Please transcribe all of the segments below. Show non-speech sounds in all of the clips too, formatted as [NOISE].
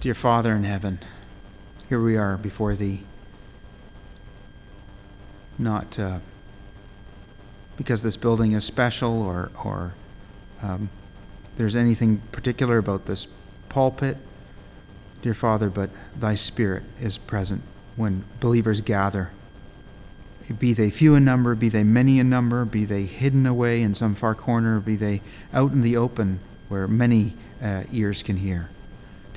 Dear Father in heaven, here we are before Thee. Not uh, because this building is special or, or um, there's anything particular about this pulpit, dear Father, but Thy Spirit is present when believers gather. Be they few in number, be they many in number, be they hidden away in some far corner, be they out in the open where many uh, ears can hear.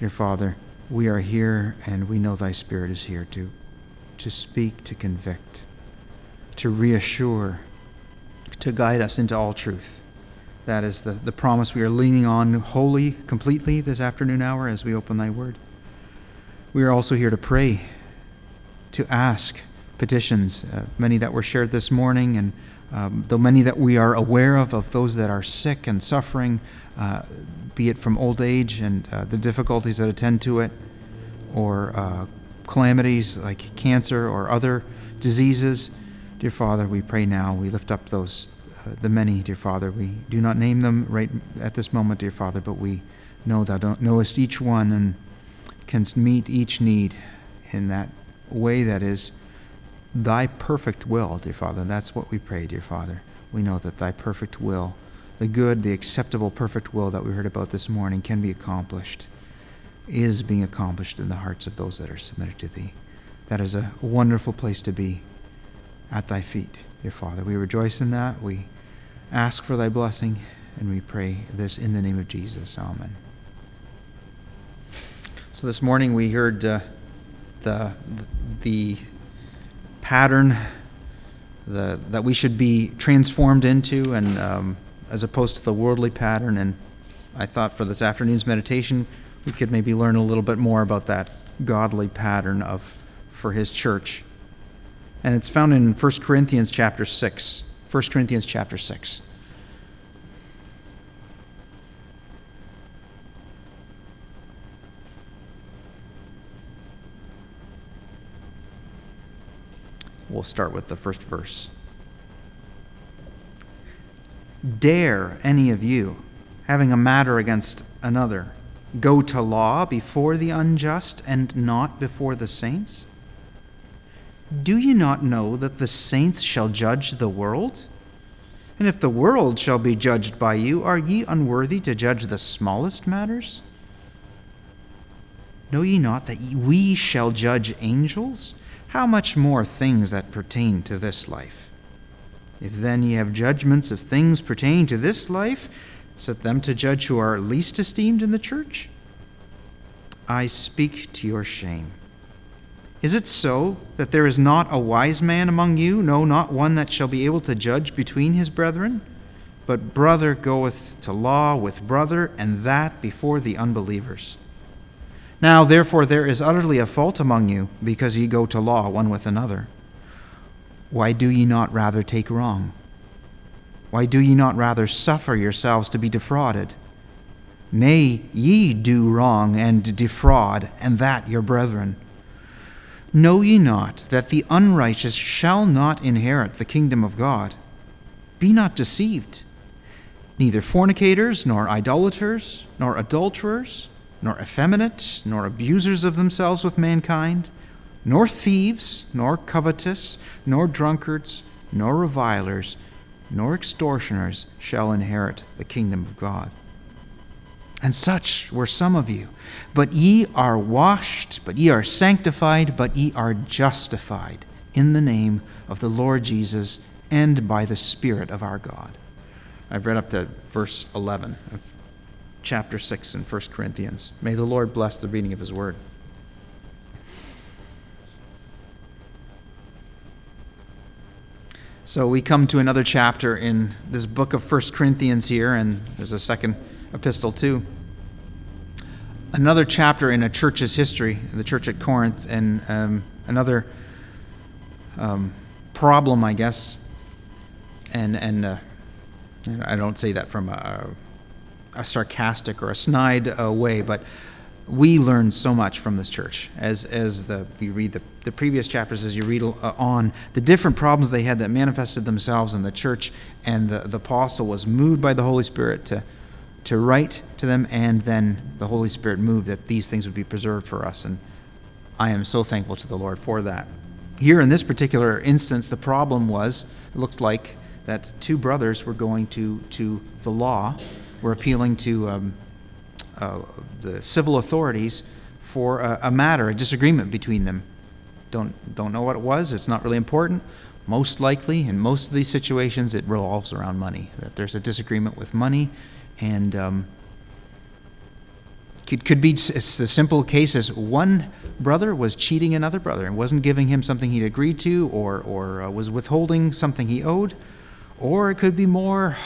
Dear Father, we are here and we know Thy Spirit is here to, to speak, to convict, to reassure, to guide us into all truth. That is the, the promise we are leaning on wholly, completely this afternoon hour as we open Thy Word. We are also here to pray, to ask petitions, uh, many that were shared this morning, and um, though many that we are aware of, of those that are sick and suffering, uh, be it from old age and uh, the difficulties that attend to it, or uh, calamities like cancer or other diseases. Dear Father, we pray now. We lift up those, uh, the many, dear Father. We do not name them right at this moment, dear Father, but we know Thou knowest each one and can meet each need in that way that is Thy perfect will, dear Father. And that's what we pray, dear Father. We know that Thy perfect will the good, the acceptable, perfect will that we heard about this morning can be accomplished, is being accomplished in the hearts of those that are submitted to Thee. That is a wonderful place to be at Thy feet, dear Father. We rejoice in that. We ask for Thy blessing, and we pray this in the name of Jesus. Amen. So this morning we heard uh, the, the pattern the, that we should be transformed into and um, as opposed to the worldly pattern. And I thought for this afternoon's meditation, we could maybe learn a little bit more about that godly pattern of for his church. And it's found in 1 Corinthians chapter 6. 1 Corinthians chapter 6. We'll start with the first verse. Dare any of you, having a matter against another, go to law before the unjust and not before the saints? Do you not know that the saints shall judge the world? And if the world shall be judged by you, are ye unworthy to judge the smallest matters? Know ye not that we shall judge angels? How much more things that pertain to this life? If then ye have judgments of things pertaining to this life, set them to judge who are least esteemed in the church. I speak to your shame. Is it so that there is not a wise man among you, no, not one that shall be able to judge between his brethren? But brother goeth to law with brother, and that before the unbelievers. Now, therefore, there is utterly a fault among you, because ye go to law one with another. Why do ye not rather take wrong? Why do ye not rather suffer yourselves to be defrauded? Nay, ye do wrong and defraud, and that your brethren. Know ye not that the unrighteous shall not inherit the kingdom of God? Be not deceived. Neither fornicators, nor idolaters, nor adulterers, nor effeminate, nor abusers of themselves with mankind nor thieves, nor covetous, nor drunkards, nor revilers, nor extortioners shall inherit the kingdom of God. And such were some of you. But ye are washed, but ye are sanctified, but ye are justified in the name of the Lord Jesus and by the Spirit of our God. I've read up to verse 11 of chapter 6 in 1 Corinthians. May the Lord bless the reading of his word. So we come to another chapter in this book of First Corinthians here, and there's a second epistle too. Another chapter in a church's history, the church at Corinth, and um, another um, problem, I guess. And and uh, I don't say that from a, a sarcastic or a snide uh, way, but we learn so much from this church as as the you read the, the previous chapters as you read uh, on the different problems they had that manifested themselves in the church and the, the apostle was moved by the holy spirit to to write to them, and then the Holy Spirit moved that these things would be preserved for us. And I am so thankful to the Lord for that. Here in this particular instance, the problem was it looked like that two brothers were going to, to the law, were appealing to um, uh, the civil authorities for a, a matter, a disagreement between them. Don't, don't know what it was, it's not really important. Most likely, in most of these situations, it revolves around money. That there's a disagreement with money, and um, it could be a simple case as one brother was cheating another brother and wasn't giving him something he'd agreed to, or, or uh, was withholding something he owed, or it could be more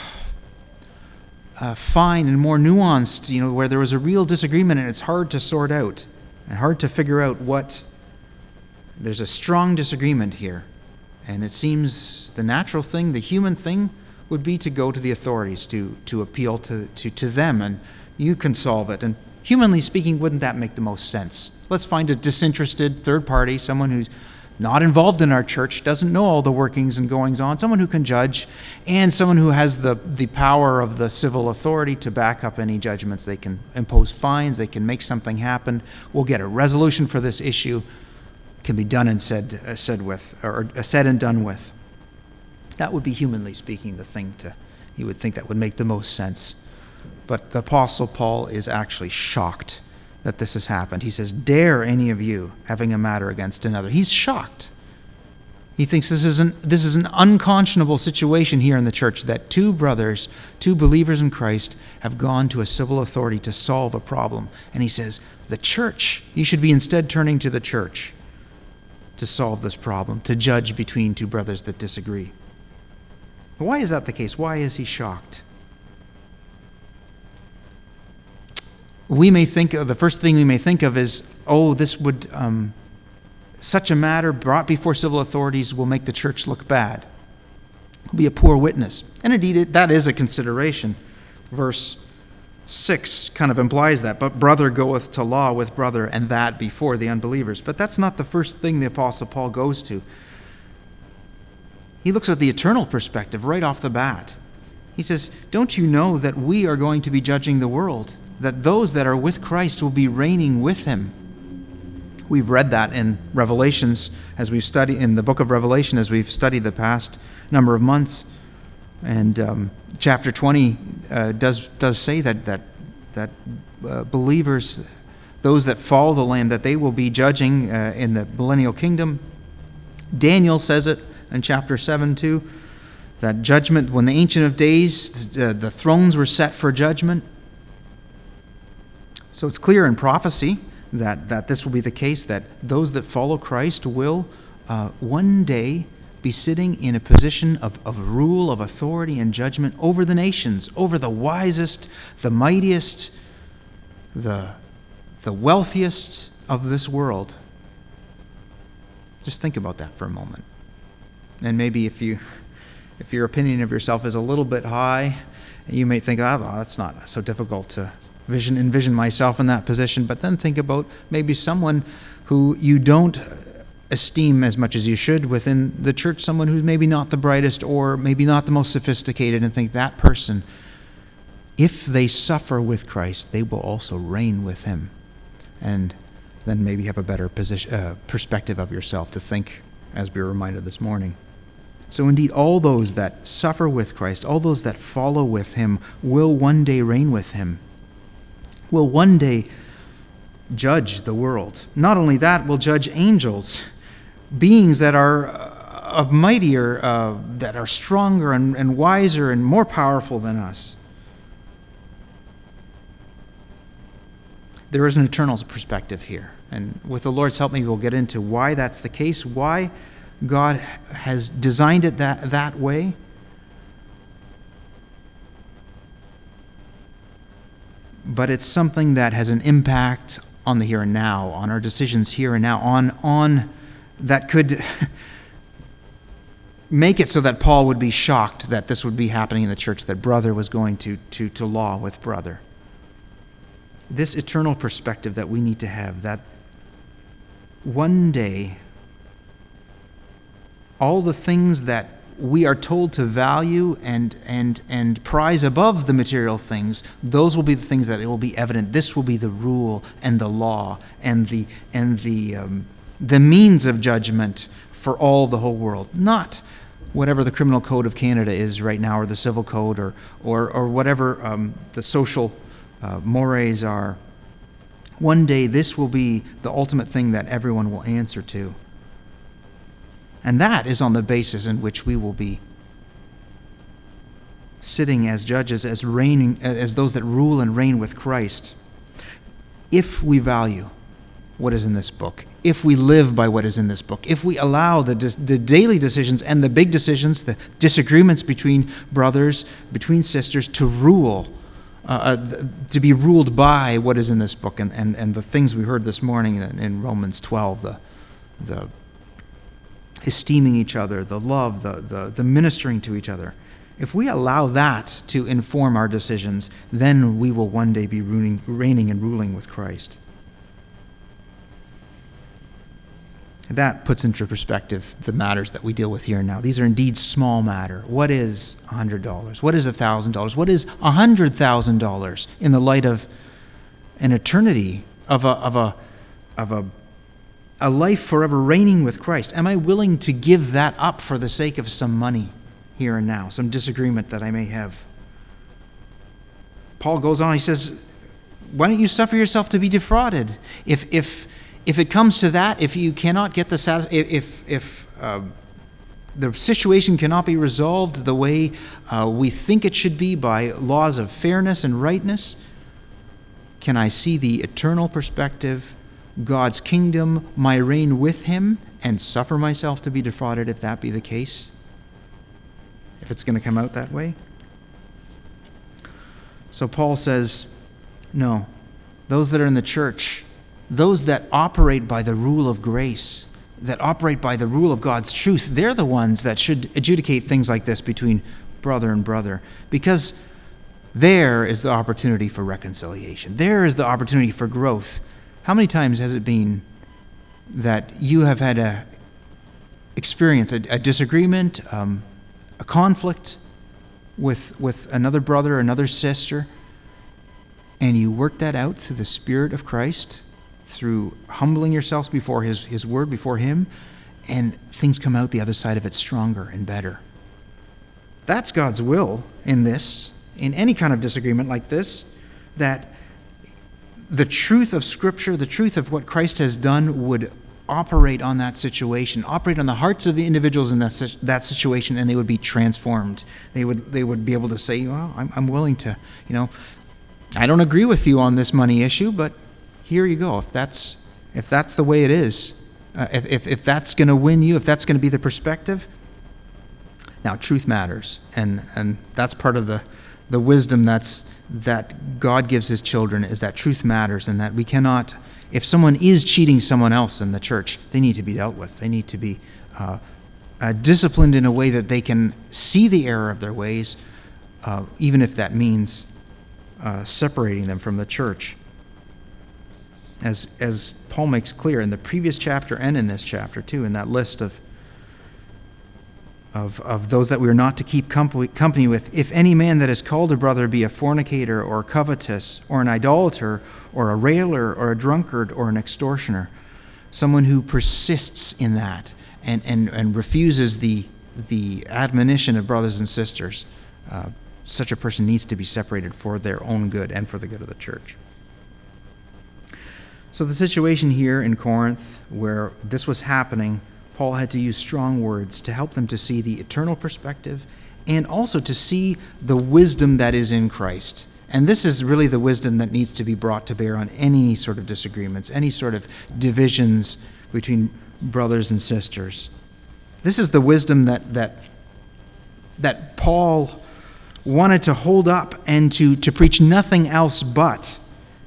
uh, fine and more nuanced, you know, where there was a real disagreement and it's hard to sort out and hard to figure out what. There's a strong disagreement here. And it seems the natural thing, the human thing, would be to go to the authorities, to, to appeal to, to, to them, and you can solve it. And humanly speaking, wouldn't that make the most sense? Let's find a disinterested third party, someone who's not involved in our church, doesn't know all the workings and goings on, someone who can judge, and someone who has the, the power of the civil authority to back up any judgments. They can impose fines, they can make something happen. We'll get a resolution for this issue can be done and said, uh, said with, or uh, said and done with. That would be humanly speaking the thing to, you would think that would make the most sense. But the Apostle Paul is actually shocked that this has happened. He says, Dare any of you having a matter against another. He's shocked. He thinks this is, an, this is an unconscionable situation here in the church that two brothers, two believers in Christ, have gone to a civil authority to solve a problem. And he says, The church, you should be instead turning to the church to solve this problem, to judge between two brothers that disagree. Why is that the case? Why is he shocked? We may think of the first thing we may think of is, oh, this would, um, such a matter brought before civil authorities will make the church look bad, be a poor witness. And indeed, it, that is a consideration. Verse 6 kind of implies that. But brother goeth to law with brother, and that before the unbelievers. But that's not the first thing the Apostle Paul goes to. He looks at the eternal perspective right off the bat. He says, Don't you know that we are going to be judging the world? That those that are with Christ will be reigning with him. We've read that in Revelations as we've studied in the book of Revelation as we've studied the past number of months. And um, chapter 20 uh, does, does say that, that, that uh, believers, those that follow the Lamb, that they will be judging uh, in the millennial kingdom. Daniel says it in chapter 7 too, that judgment, when the Ancient of Days, the thrones were set for judgment. So it's clear in prophecy that, that this will be the case, that those that follow Christ will uh, one day be sitting in a position of, of rule, of authority, and judgment over the nations, over the wisest, the mightiest, the, the wealthiest of this world. Just think about that for a moment. And maybe if you if your opinion of yourself is a little bit high, you may think, oh, that's not so difficult to vision envision myself in that position. But then think about maybe someone who you don't esteem as much as you should within the church someone who's maybe not the brightest or maybe not the most sophisticated and think that person if they suffer with Christ they will also reign with him and then maybe have a better position, uh, perspective of yourself to think as we were reminded this morning so indeed all those that suffer with Christ all those that follow with him will one day reign with him will one day judge the world not only that will judge angels beings that are uh, of mightier, uh, that are stronger and, and wiser and more powerful than us. There is an eternal perspective here. And with the Lord's help, maybe we'll get into why that's the case, why God has designed it that, that way. But it's something that has an impact on the here and now, on our decisions here and now, on, on that could [LAUGHS] make it so that Paul would be shocked that this would be happening in the church, that brother was going to, to, to law with brother. This eternal perspective that we need to have, that one day, all the things that we are told to value and, and, and prize above the material things, those will be the things that it will be evident. This will be the rule and the law and the, and the, um, the means of judgment for all the whole world. Not whatever the criminal code of Canada is right now, or the civil code, or, or, or whatever um, the social uh, mores are. One day, this will be the ultimate thing that everyone will answer to. And that is on the basis in which we will be sitting as judges, as reigning, as those that rule and reign with Christ. If we value what is in this book, if we live by what is in this book, if we allow the, the daily decisions and the big decisions, the disagreements between brothers, between sisters, to rule, uh, uh to be ruled by what is in this book and, and, and the things we heard this morning in, in Romans 12, the, the esteeming each other, the love, the, the, the ministering to each other. If we allow that to inform our decisions, then we will one day be reigning and ruling with Christ. That puts into perspective the matters that we deal with here and now. These are indeed small matter. What is $100? What is $1,000? What is $100,000 in the light of an eternity, of a, of a, of a a life forever reigning with Christ? Am I willing to give that up for the sake of some money here and now, some disagreement that I may have? Paul goes on, he says, Why don't you suffer yourself to be defrauded? If, if, if it comes to that, if you cannot get the satis- if, if uh, the situation cannot be resolved the way uh, we think it should be by laws of fairness and rightness, can I see the eternal perspective God's kingdom, my reign with him, and suffer myself to be defrauded if that be the case? If it's going to come out that way? So Paul says, no. Those that are in the church, those that operate by the rule of grace, that operate by the rule of God's truth, they're the ones that should adjudicate things like this between brother and brother. Because there is the opportunity for reconciliation, there is the opportunity for growth. How many times has it been that you have had a experience, a, a disagreement, um, a conflict with, with another brother, another sister, and you work that out through the Spirit of Christ, through humbling yourselves before His, His Word, before Him, and things come out the other side of it stronger and better. That's God's will in this, in any kind of disagreement like this, that the truth of Scripture, the truth of what Christ has done, would operate on that situation, operate on the hearts of the individuals in that, that situation, and they would be transformed. They would, they would be able to say, Well, I'm, I'm willing to, you know, I don't agree with you on this money issue, but here you go. If that's, if that's the way it is, uh, if, if, if that's going to win you, if that's going to be the perspective, now truth matters. And, and that's part of the, the wisdom that's that God gives his children is that truth matters and that we cannot, if someone is cheating someone else in the church, they need to be dealt with. They need to be uh, uh, disciplined in a way that they can see the error of their ways, uh, even if that means uh, separating them from the church. As, as Paul makes clear in the previous chapter and in this chapter, too, in that list of of, of those that we are not to keep company with. If any man that is called a brother be a fornicator or covetous or an idolater or a railer or a drunkard or an extortioner, someone who persists in that and, and, and refuses the, the admonition of brothers and sisters, uh, such a person needs to be separated for their own good and for the good of the church. So, the situation here in Corinth, where this was happening, Paul had to use strong words to help them to see the eternal perspective and also to see the wisdom that is in Christ. And this is really the wisdom that needs to be brought to bear on any sort of disagreements, any sort of divisions between brothers and sisters. This is the wisdom that, that, that Paul wanted to hold up and to, to preach nothing else but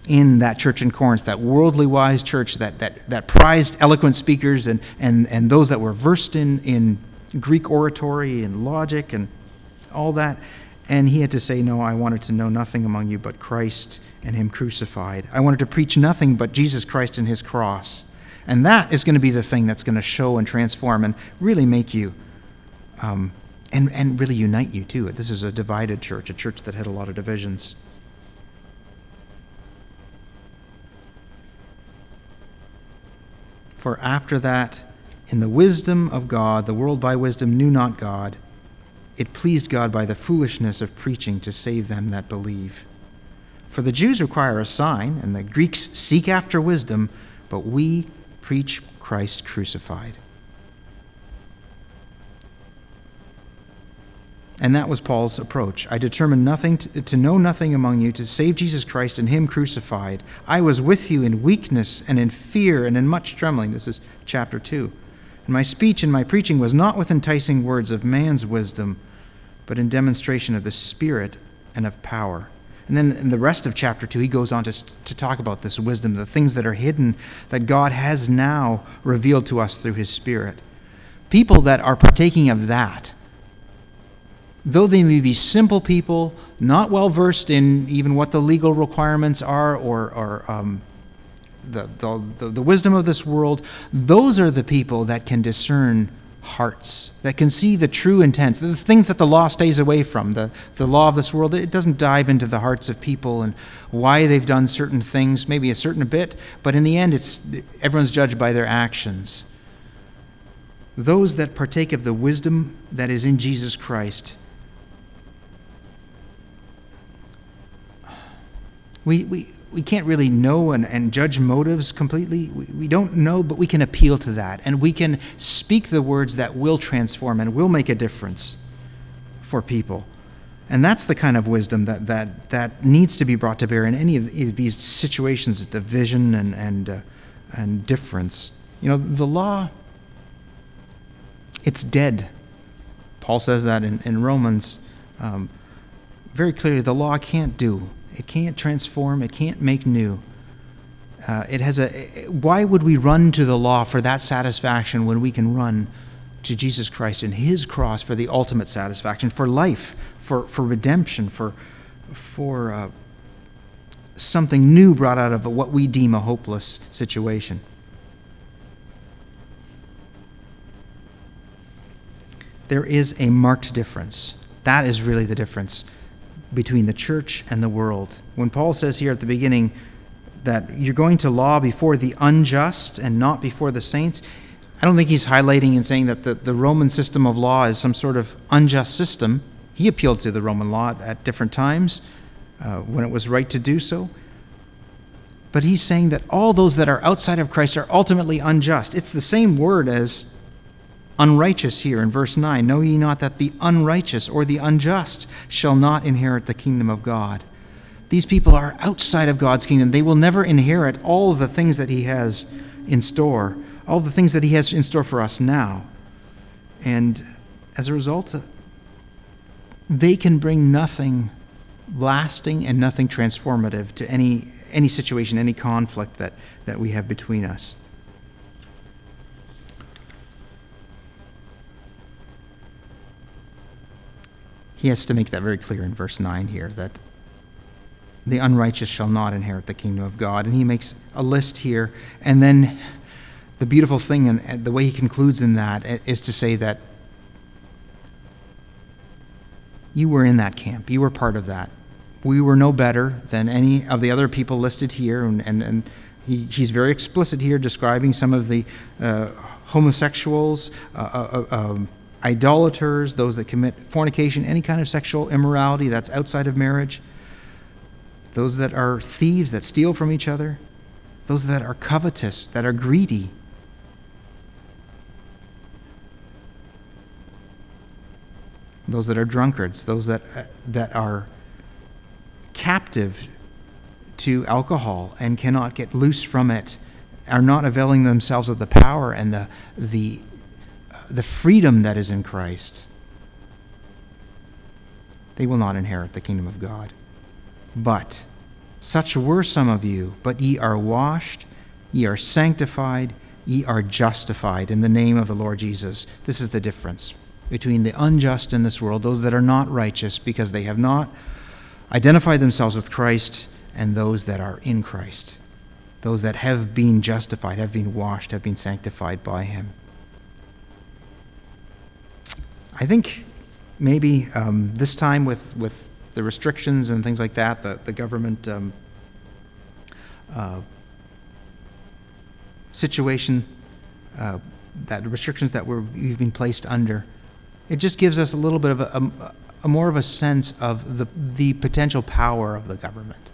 in that church in Corinth, that worldly wise church that, that, that prized eloquent speakers and, and, and those that were versed in, in Greek oratory and logic and all that. And he had to say, No, I wanted to know nothing among you but Christ and Him crucified. I wanted to preach nothing but Jesus Christ and His cross. And that is going to be the thing that's going to show and transform and really make you um, and, and really unite you too. This is a divided church, a church that had a lot of divisions. For after that, in the wisdom of God, the world by wisdom knew not God. It pleased God by the foolishness of preaching to save them that believe. For the Jews require a sign, and the Greeks seek after wisdom, but we preach Christ crucified. And that was Paul's approach. I determined nothing to, to, know nothing among you, to save Jesus Christ and Him crucified. I was with you in weakness and in fear and in much trembling. This is chapter 2. And my speech and my preaching was not with enticing words of man's wisdom, but in demonstration of the Spirit and of power. And then in the rest of chapter 2, he goes on to, to talk about this wisdom, the things that are hidden that God has now revealed to us through His Spirit. People that are partaking of that though they may be simple people, not well versed in even what the legal requirements are or, or um, the, the, the wisdom of this world, those are the people that can discern hearts, that can see the true intents, the things that the law stays away from. The, the law of this world, it doesn't dive into the hearts of people and why they've done certain things, maybe a certain bit, but in the end, it's, everyone's judged by their actions. Those that partake of the wisdom that is in Jesus Christ We, we, we can't really know and, and judge motives completely. We, we don't know, but we can appeal to that. And we can speak the words that will transform and will make a difference for people. And that's the kind of wisdom that, that, that needs to be brought to bear in any of these situations of division and, and, uh, and difference. You know, the law, it's dead. Paul says that in, in Romans um, very clearly. The law can't do it can't transform. It can't make new. Uh, it has a. Why would we run to the law for that satisfaction when we can run to Jesus Christ and His cross for the ultimate satisfaction, for life, for for redemption, for for uh, something new brought out of what we deem a hopeless situation. There is a marked difference. That is really the difference between the church and the world. When Paul says here at the beginning that you're going to law before the unjust and not before the saints, I don't think he's highlighting and saying that the, the Roman system of law is some sort of unjust system. He appealed to the Roman law at different times uh, when it was right to do so. But he's saying that all those that are outside of Christ are ultimately unjust. It's the same word as unrighteous here in verse 9 Know ye not that the unrighteous or the unjust shall not inherit the kingdom of God? These people are outside of God's kingdom. They will never inherit all the things that He has in store, all the things that He has in store for us now. And as a result, they can bring nothing lasting and nothing transformative to any, any situation, any conflict that, that we have between us. He has to make that very clear in verse 9 here that the unrighteous shall not inherit the kingdom of God. And he makes a list here. And then the beautiful thing, and the way he concludes in that, is to say that you were in that camp, you were part of that. We were no better than any of the other people listed here. And, and, and he, he's very explicit here, describing some of the uh, homosexuals. Uh, uh, um, idolaters, those that commit fornication, any kind of sexual immorality that's outside of marriage, those that are thieves that steal from each other, those that are covetous, that are greedy. Those that are drunkards, those that, uh, that are captive to alcohol and cannot get loose from it, are not availing themselves of the power and the, the the freedom that is in Christ, they will not inherit the kingdom of God. But such were some of you, but ye are washed, ye are sanctified, ye are justified in the name of the Lord Jesus. This is the difference between the unjust in this world, those that are not righteous because they have not identified themselves with Christ, and those that are in Christ, those that have been justified, have been washed, have been sanctified by Him. I think maybe um, this time with, with the restrictions and things like that, the, the government um, uh, situation, uh, that restrictions that we're, we've been placed under, it just gives us a little bit of a, a, a more of a sense of the, the potential power of the government.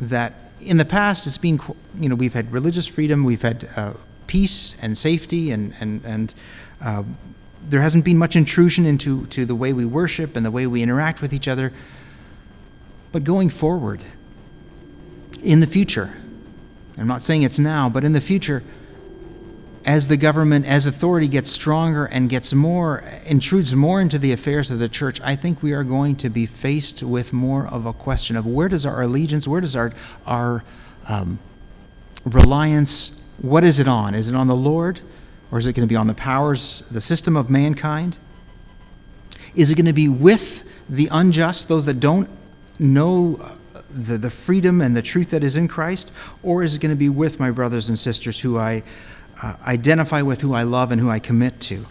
That in the past, it's been, you know, we've had religious freedom, we've had uh, peace and safety, and, and, and uh, there hasn't been much intrusion into to the way we worship and the way we interact with each other. But going forward, in the future, I'm not saying it's now, but in the future, as the government, as authority gets stronger and gets more, intrudes more into the affairs of the church, I think we are going to be faced with more of a question of where does our allegiance, where does our, our um, reliance, what is it on? Is it on the Lord? Or is it going to be on the powers, the system of mankind? Is it going to be with the unjust, those that don't know the, the freedom and the truth that is in Christ? Or is it going to be with my brothers and sisters who I uh, identify with, who I love, and who I commit to?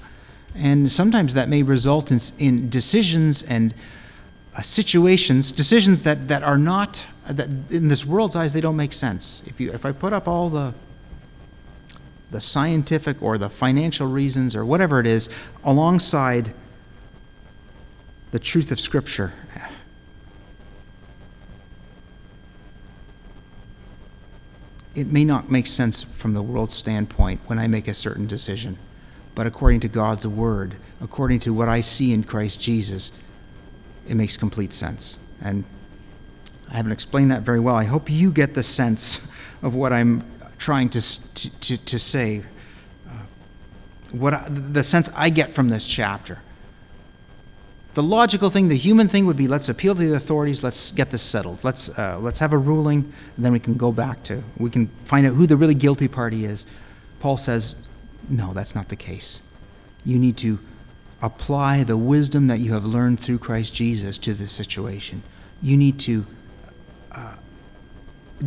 And sometimes that may result in, in decisions and uh, situations, decisions that, that are not, that in this world's eyes, they don't make sense. If, you, if I put up all the, the scientific or the financial reasons or whatever it is alongside the truth of Scripture, it may not make sense from the world's standpoint when I make a certain decision, but according to God's word, according to what I see in Christ Jesus, it makes complete sense. And I haven't explained that very well. I hope you get the sense of what I'm trying to, to, to, to say, uh, what I, the sense I get from this chapter. The logical thing, the human thing would be let's appeal to the authorities, let's get this settled. Let's, uh, let's have a ruling, and then we can go back to, we can find out who the really guilty party is. Paul says, no, that's not the case. You need to apply the wisdom that you have learned through Christ Jesus to the situation. You need to uh,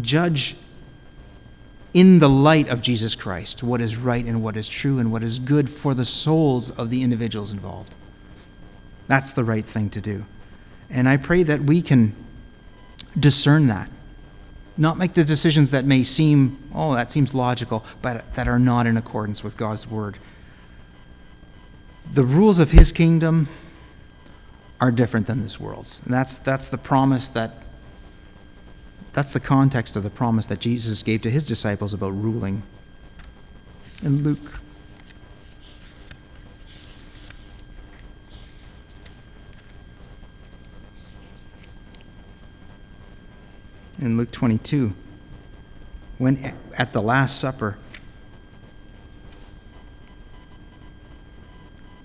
judge in the light of Jesus Christ what is right and what is true and what is good for the souls of the individuals involved. That's the right thing to do. And I pray that we can discern that. Not make the decisions that may seem, oh, that seems logical, but that are not in accordance with God's word. The rules of his kingdom are different than this world's. And that's, that's the promise that, that's the context of the promise that Jesus gave to his disciples about ruling. In Luke in Luke 22. When at the Last Supper,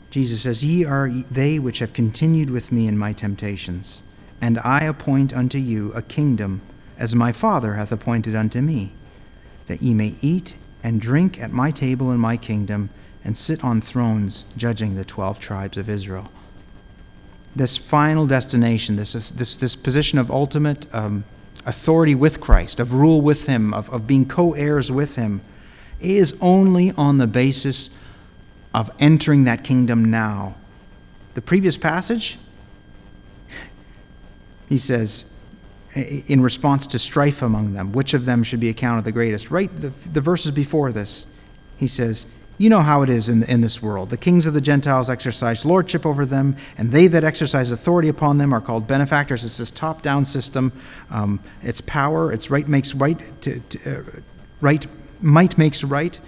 Jesus says, Ye are they which have continued with me in my temptations, and I appoint unto you a kingdom, as my Father hath appointed unto me, that ye may eat and drink at my table in my kingdom, and sit on thrones judging the twelve tribes of Israel. This final destination, this, this, this position of ultimate um, authority with Christ, of rule with Him, of, of being co heirs with Him, is only on the basis of entering that kingdom now. The previous passage, he says, in response to strife among them, which of them should be accounted the greatest? Right, the, the verses before this, he says, you know how it is in, in this world. The kings of the Gentiles exercise lordship over them, and they that exercise authority upon them are called benefactors. It's this top down system. Um, it's power, it's right makes right, to, to, uh, right, might makes right,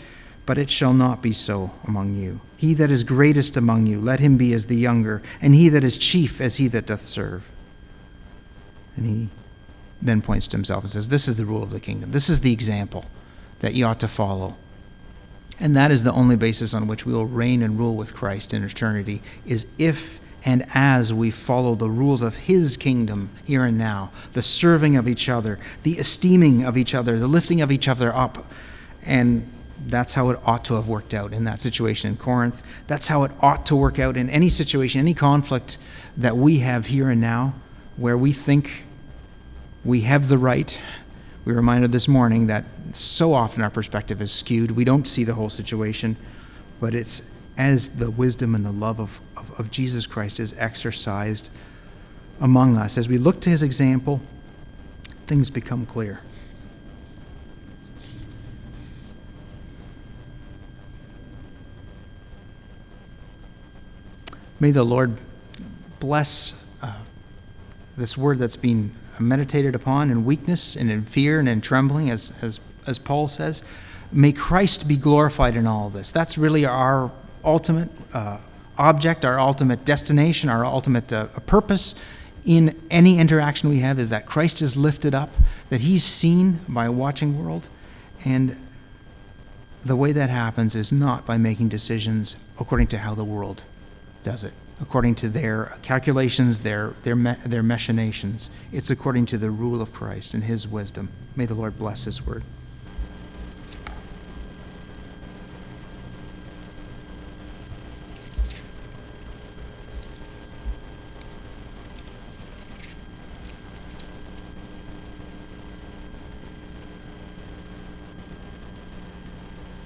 but it shall not be so among you. He that is greatest among you, let him be as the younger, and he that is chief as he that doth serve. And he then points to himself and says, This is the rule of the kingdom. This is the example that you ought to follow. And that is the only basis on which we will reign and rule with Christ in eternity, is if and as we follow the rules of His kingdom here and now, the serving of each other, the esteeming of each other, the lifting of each other up. And that's how it ought to have worked out in that situation in Corinth. That's how it ought to work out in any situation, any conflict that we have here and now, where we think we have the right we were reminded this morning that so often our perspective is skewed. We don't see the whole situation, but it's as the wisdom and the love of, of, of Jesus Christ is exercised among us. As we look to his example, things become clear. May the Lord bless uh, this word that's been meditated upon in weakness and in fear and in trembling, as, as, as Paul says. May Christ be glorified in all this. That's really our ultimate uh, object, our ultimate destination, our ultimate uh, purpose in any interaction we have is that Christ is lifted up, that he's seen by a watching world. And the way that happens is not by making decisions according to how the world does it, according to their calculations, their, their, their machinations. It's according to the rule of Christ and his wisdom. May the Lord bless his word.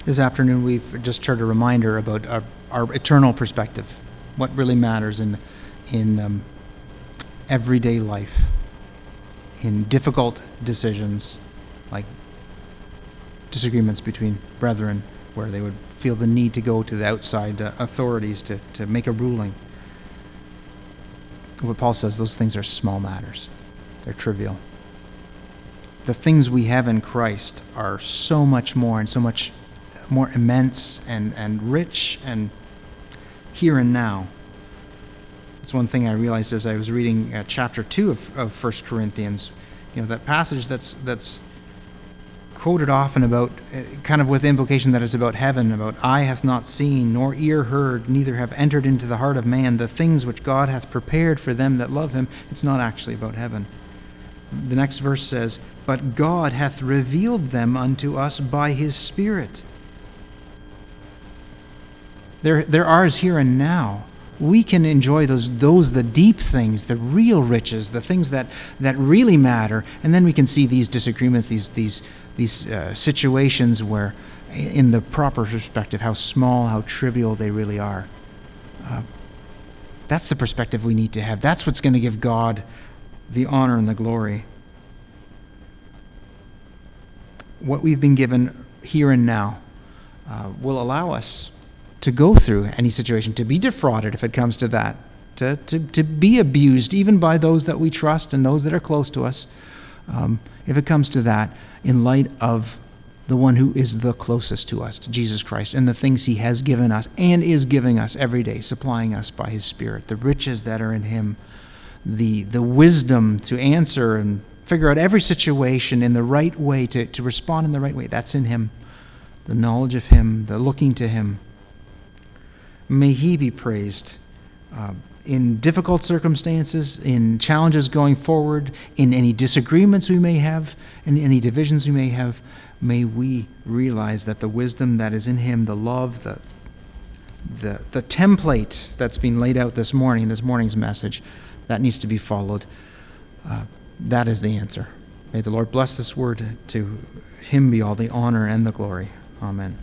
This afternoon, we've just heard a reminder about our, our eternal perspective, what really matters in, in um, everyday life, in difficult decisions, like disagreements between brethren, where they would feel the need to go to the outside uh, authorities to, to make a ruling. What Paul says, those things are small matters, they're trivial. The things we have in Christ are so much more and so much more immense and, and rich and here and now. That's one thing I realized as I was reading uh, chapter 2 of, of 1 Corinthians. You know, that passage that's, that's quoted often about, uh, kind of with the implication that it's about heaven, about eye hath not seen, nor ear heard, neither have entered into the heart of man the things which God hath prepared for them that love him. It's not actually about heaven. The next verse says, But God hath revealed them unto us by his Spirit. They're, they're ours here and now. We can enjoy those, those, the deep things, the real riches, the things that, that really matter. And then we can see these disagreements, these, these, these uh, situations where, in the proper perspective, how small, how trivial they really are. Uh, that's the perspective we need to have. That's what's going to give God the honor and the glory. What we've been given here and now uh, will allow us to go through any situation, to be defrauded if it comes to that, to, to, to be abused even by those that we trust and those that are close to us, um, if it comes to that, in light of the one who is the closest to us, to Jesus Christ, and the things he has given us and is giving us every day, supplying us by his Spirit, the riches that are in him, the, the wisdom to answer and figure out every situation in the right way, to, to respond in the right way. That's in him. The knowledge of him, the looking to him. May He be praised uh, in difficult circumstances, in challenges going forward, in any disagreements we may have, in any divisions we may have. May we realize that the wisdom that is in Him, the love, the, the, the template that's been laid out this morning, this morning's message, that needs to be followed. Uh, that is the answer. May the Lord bless this word. To Him be all the honor and the glory. Amen.